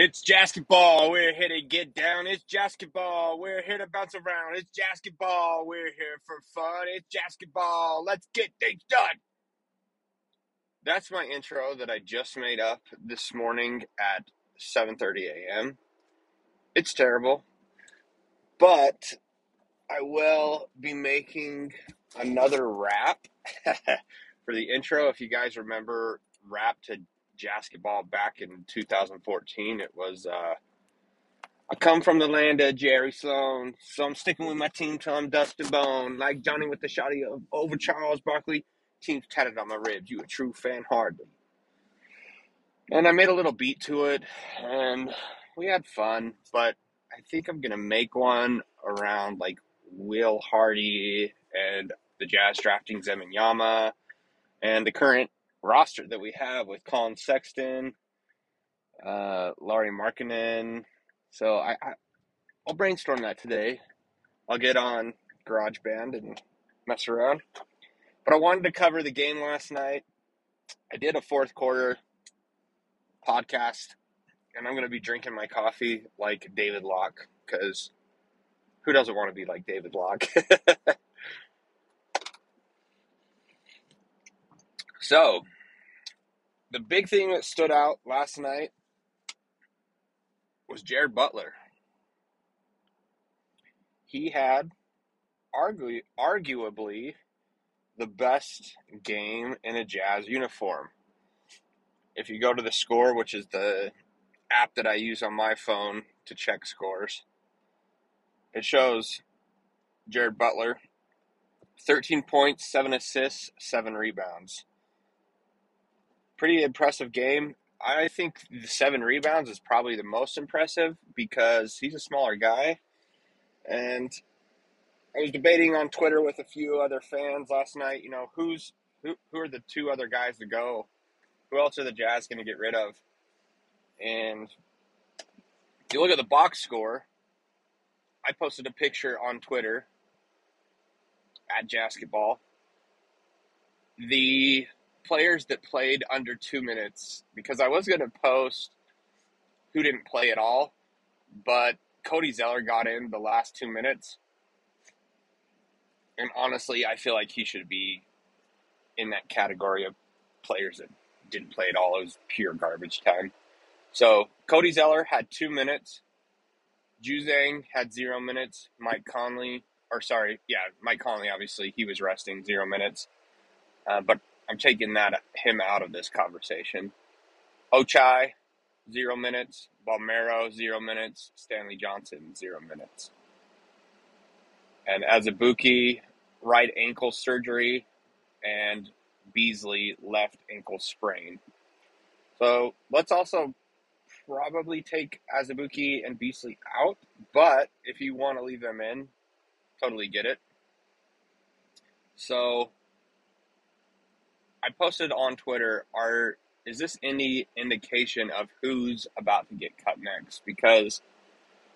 It's Jazzketball. We're here to get down. It's Jazzketball. We're here to bounce around. It's Jazzketball. We're here for fun. It's Jazzketball. Let's get things done. That's my intro that I just made up this morning at 7:30 a.m. It's terrible, but I will be making another rap for the intro. If you guys remember rap to basketball back in 2014. It was uh, I come from the land of Jerry Sloan, so I'm sticking with my team till I'm dust and bone. Like Johnny with the shotty of over Charles Barkley. Team's tatted on my ribs. You a true fan, hardly. And I made a little beat to it, and we had fun. But I think I'm gonna make one around like Will Hardy and the Jazz drafting Wembanyama and the current roster that we have with Collin Sexton, uh, Lauri Markkanen. So I, I I'll brainstorm that today. I'll get on GarageBand and mess around. But I wanted to cover the game last night. I did a fourth quarter podcast, and I'm going to be drinking my coffee like David Locke because who doesn't want to be like David Locke? so, the big thing that stood out last night was Jared Butler. He had argu- arguably the best game in a Jazz uniform. If you go to the score, which is the app that I use on my phone to check scores, it shows Jared Butler 13 points, 7 assists, 7 rebounds pretty impressive game. I think the seven rebounds is probably the most impressive because he's a smaller guy. And I was debating on Twitter with a few other fans last night, you know, who's who, who are the two other guys to go? Who else are the Jazz going to get rid of? And if you look at the box score, I posted a picture on Twitter at Jazzketball. The players that played under two minutes because I was going to post who didn't play at all, but Cody Zeller got in the last two minutes. And honestly, I feel like he should be in that category of players that didn't play at all. It was pure garbage time. So Cody Zeller had two minutes. Juzang had zero minutes. Mike Conley, or sorry, yeah, Mike Conley, obviously, he was resting zero minutes. Uh, but I'm taking that him out of this conversation. Ochai, zero minutes. Bolmaro, zero minutes. Stanley Johnson, zero minutes. And Azubuike, right ankle surgery, and Beasley, left ankle sprain. So let's also probably take Azubuike and Beasley out, but if you want to leave them in, totally get it. So I posted on Twitter, are is this any indication of who's about to get cut next? Because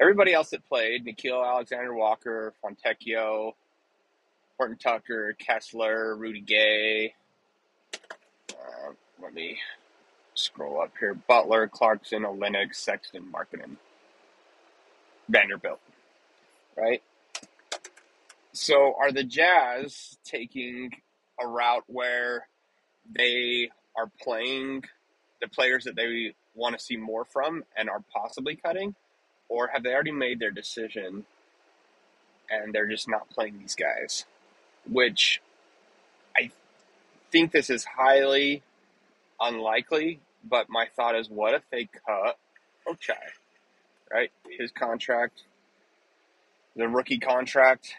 everybody else that played, Nickeil Alexander Walker, Fontecchio, Horton Tucker, Kessler, Rudy Gay, uh, let me scroll up here. Butler, Clarkson, Olynyk, Sexton, Markkanen, Vanderbilt, right? So are the Jazz taking a route where they are playing the players that they want to see more from and are possibly cutting? Or have they already made their decision and they're just not playing these guys? Which I think this is highly unlikely, but my thought is what if they cut Ochai? Right? His contract, the rookie contract,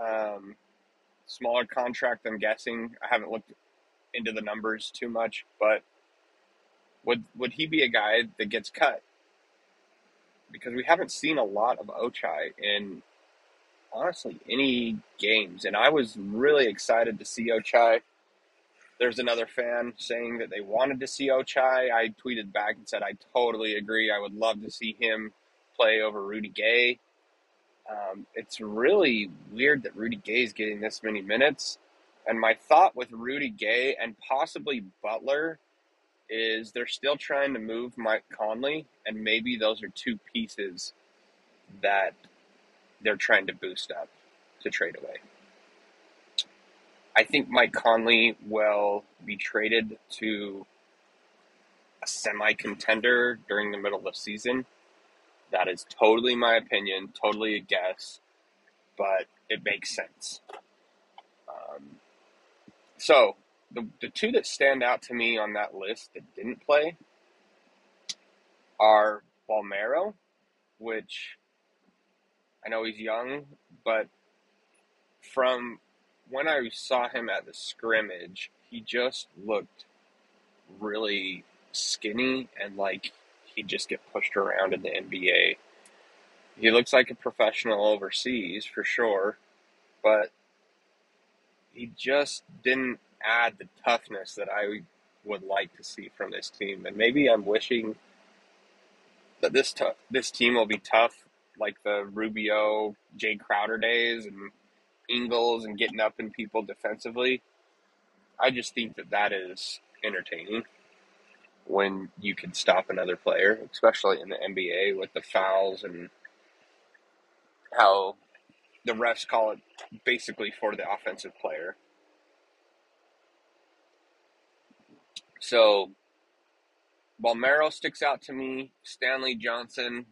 um, smaller contract, I'm guessing. I haven't looked into the numbers too much, but would would he be a guy that gets cut? Because we haven't seen a lot of Ochai in honestly any games, and I was really excited to see Ochai. There's another fan saying that they wanted to see Ochai. I tweeted back and said I totally agree. I would love to see him play over Rudy Gay. Um, it's really weird that Rudy Gay is getting this many minutes. And my thought with Rudy Gay and possibly Butler is they're still trying to move Mike Conley, and maybe those are two pieces that they're trying to boost up to trade away. I think Mike Conley will be traded to a semi contender during the middle of the season. That is totally my opinion, totally a guess, but it makes sense. So, the, the two that stand out to me on that list that didn't play are Bolmaro, which I know he's young, but from when I saw him at the scrimmage, he just looked really skinny and like he'd just get pushed around in the NBA. He looks like a professional overseas for sure, but he just didn't add the toughness that I would like to see from this team. And maybe I'm wishing that this t- this team will be tough like the Rubio, Jae Crowder days and Ingles and getting up in people defensively. I just think that that is entertaining when you can stop another player, especially in the NBA with the fouls and how the refs call it basically for the offensive player. So Bolmaro sticks out to me. Stanley Johnson.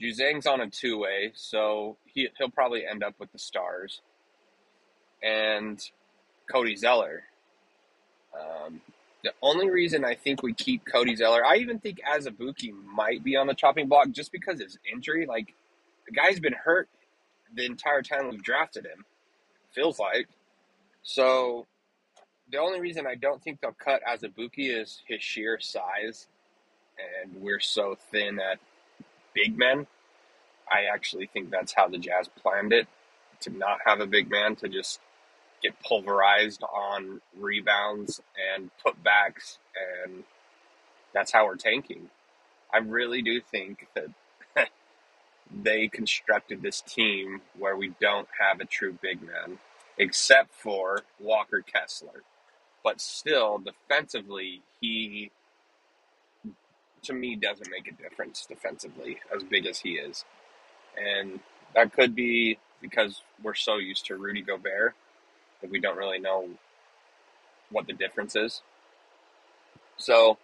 Juzang's on a two way, so he, he'll probably end up with the Stars. And Cody Zeller. Um, the only reason I think we keep Cody Zeller, I even think Azubuike might be on the chopping block just because of his injury. Like, the guy's been hurt the entire time we've drafted him, feels like. So the only reason I don't think they'll cut Azubuike is his sheer size, and we're so thin at big men. I actually think that's how the Jazz planned it to not have a big man to just get pulverized on rebounds and putbacks, and that's how we're tanking. I really do think that they constructed this team where we don't have a true big man, except for Walker Kessler. But still defensively he to me doesn't make a difference defensively as big as he is. And that could be because we're so used to Rudy Gobert that we don't really know what the difference is. So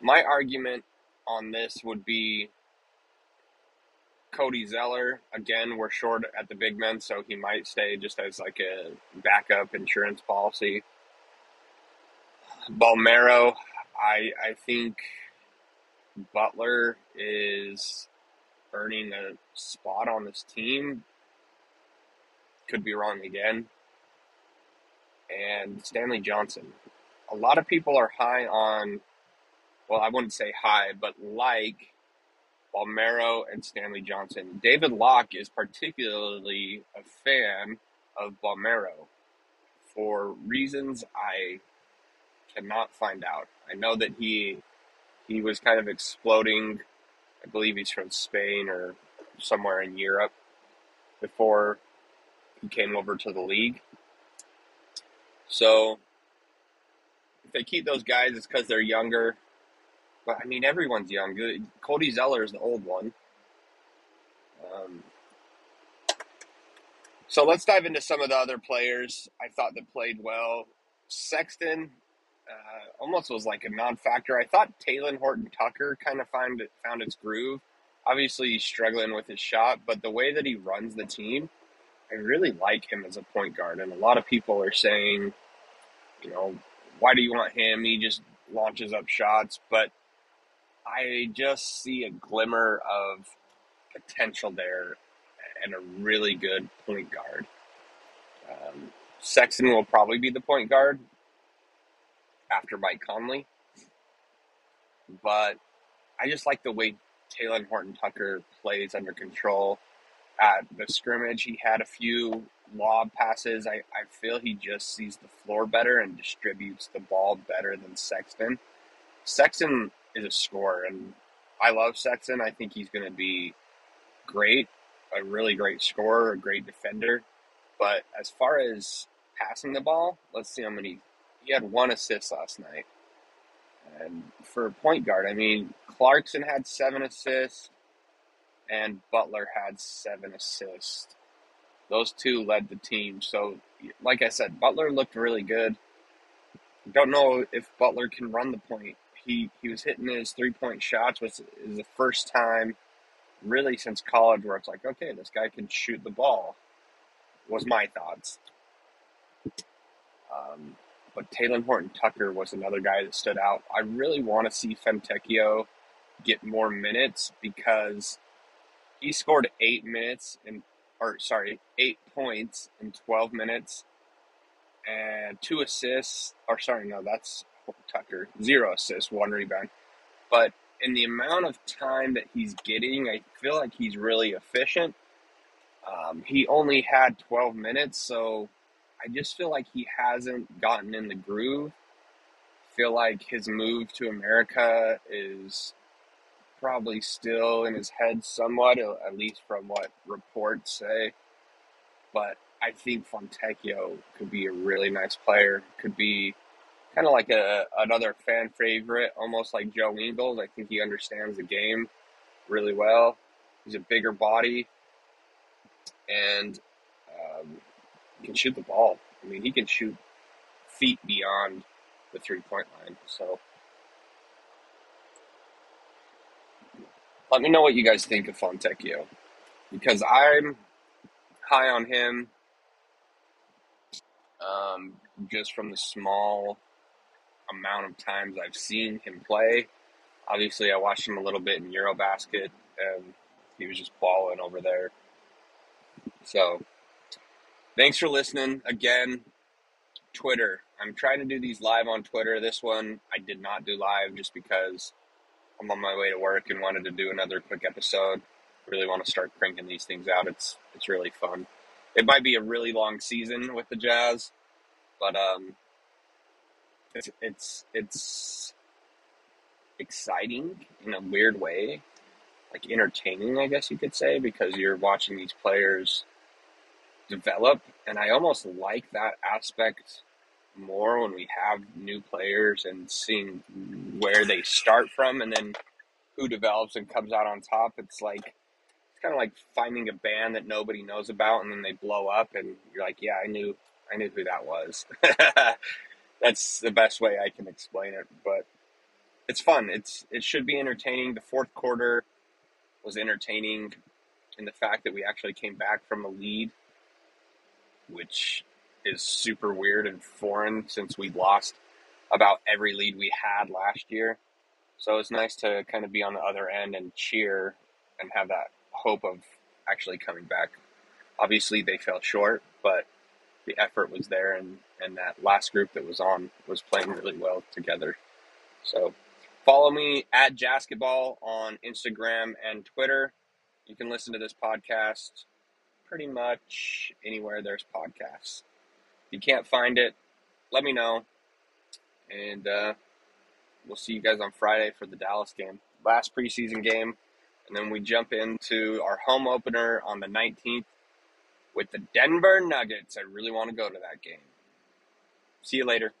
my argument on this would be Cody Zeller. Again, we're short at the big men, so he might stay just as like a backup insurance policy. Bolmaro, I I think Butler is earning a spot on this team. Could be wrong again. And Stanley Johnson. A lot of people are high on, well, I wouldn't say high, but like Bolmaro and Stanley Johnson. David Locke is particularly a fan of Bolmaro for reasons I cannot find out. I know that he he was kind of exploding. I believe he's from Spain or somewhere in Europe before he came over to the league. So if they keep those guys, it's because they're younger. But I mean, everyone's young. Cody Zeller is the old one. Um, so let's dive into some of the other players I thought that played well. Sexton, uh, almost was like a non-factor. I thought Talen Horton Tucker kind of found found its groove. Obviously, he's struggling with his shot, but the way that he runs the team, I really like him as a point guard. And a lot of people are saying, you know, why do you want him? He just launches up shots, but I just see a glimmer of potential there and a really good point guard. Um, Sexton will probably be the point guard after Mike Conley. But I just like the way Talen Horton Tucker plays under control. At the scrimmage, he had a few lob passes. I, I feel he just sees the floor better and distributes the ball better than Sexton. Sexton is a scorer, and I love Sexton. I think he's going to be great, a really great scorer, a great defender. But as far as passing the ball, let's see how many he had one assist last night. And for a point guard, I mean, Clarkson had seven assists and Butler had seven assists. Those two led the team. So, like I said, Butler looked really good. Don't know if Butler can run the point. He he was hitting his three point shots, which is the first time really since college where it's like, okay, this guy can shoot the ball. Was my thoughts. Um, but Talen Horton Tucker was another guy that stood out. I really want to see Fontecchio get more minutes because he scored eight minutes in, or sorry, eight points in 12 minutes and two assists. Or sorry, no, that's Tucker. Zero assists, one rebound. But in the amount of time that he's getting, I feel like he's really efficient. Um, he only had 12 minutes, so I just feel like he hasn't gotten in the groove. Feel like his move to America is probably still in his head somewhat, at least from what reports say. But I think Fontecchio could be a really nice player. Could be kind of like a another fan favorite, almost like Joe Ingles. I think he understands the game really well. He's a bigger body and um, can shoot the ball. I mean, he can shoot feet beyond the three point line. So let me know what you guys think of Fontecchio because I'm high on him um, just from the small amount of times I've seen him play. Obviously, I watched him a little bit in Eurobasket, and he was just balling over there. So, thanks for listening again. Twitter. I'm trying to do these live on Twitter. This one I did not do live just because I'm on my way to work and wanted to do another quick episode. Really want to start cranking these things out. It's it's really fun. It might be a really long season with the Jazz, but um, it's it's it's exciting in a weird way, like entertaining, I guess you could say, because you're watching these players develop, and I almost like that aspect more when we have new players and seeing where they start from and then who develops and comes out on top. It's like it's kind of like finding a band that nobody knows about and then they blow up and you're like, yeah, I knew I knew who that was. That's the best way I can explain it, but it's fun. It's it should be entertaining. The fourth quarter was entertaining in the fact that we actually came back from a lead, which is super weird and foreign since we lost about every lead we had last year. So it's nice to kind of be on the other end and cheer and have that hope of actually coming back. Obviously, they fell short, but the effort was there, and, and that last group that was on was playing really well together. So follow me at Jazzketball on Instagram and Twitter. You can listen to this podcast pretty much anywhere there's podcasts If you can't find it, let me know. And uh, we'll see you guys on Friday for the Dallas game. Last preseason game. And then we jump into our home opener on the 19th with the Denver Nuggets. I really want to go to that game. See you later.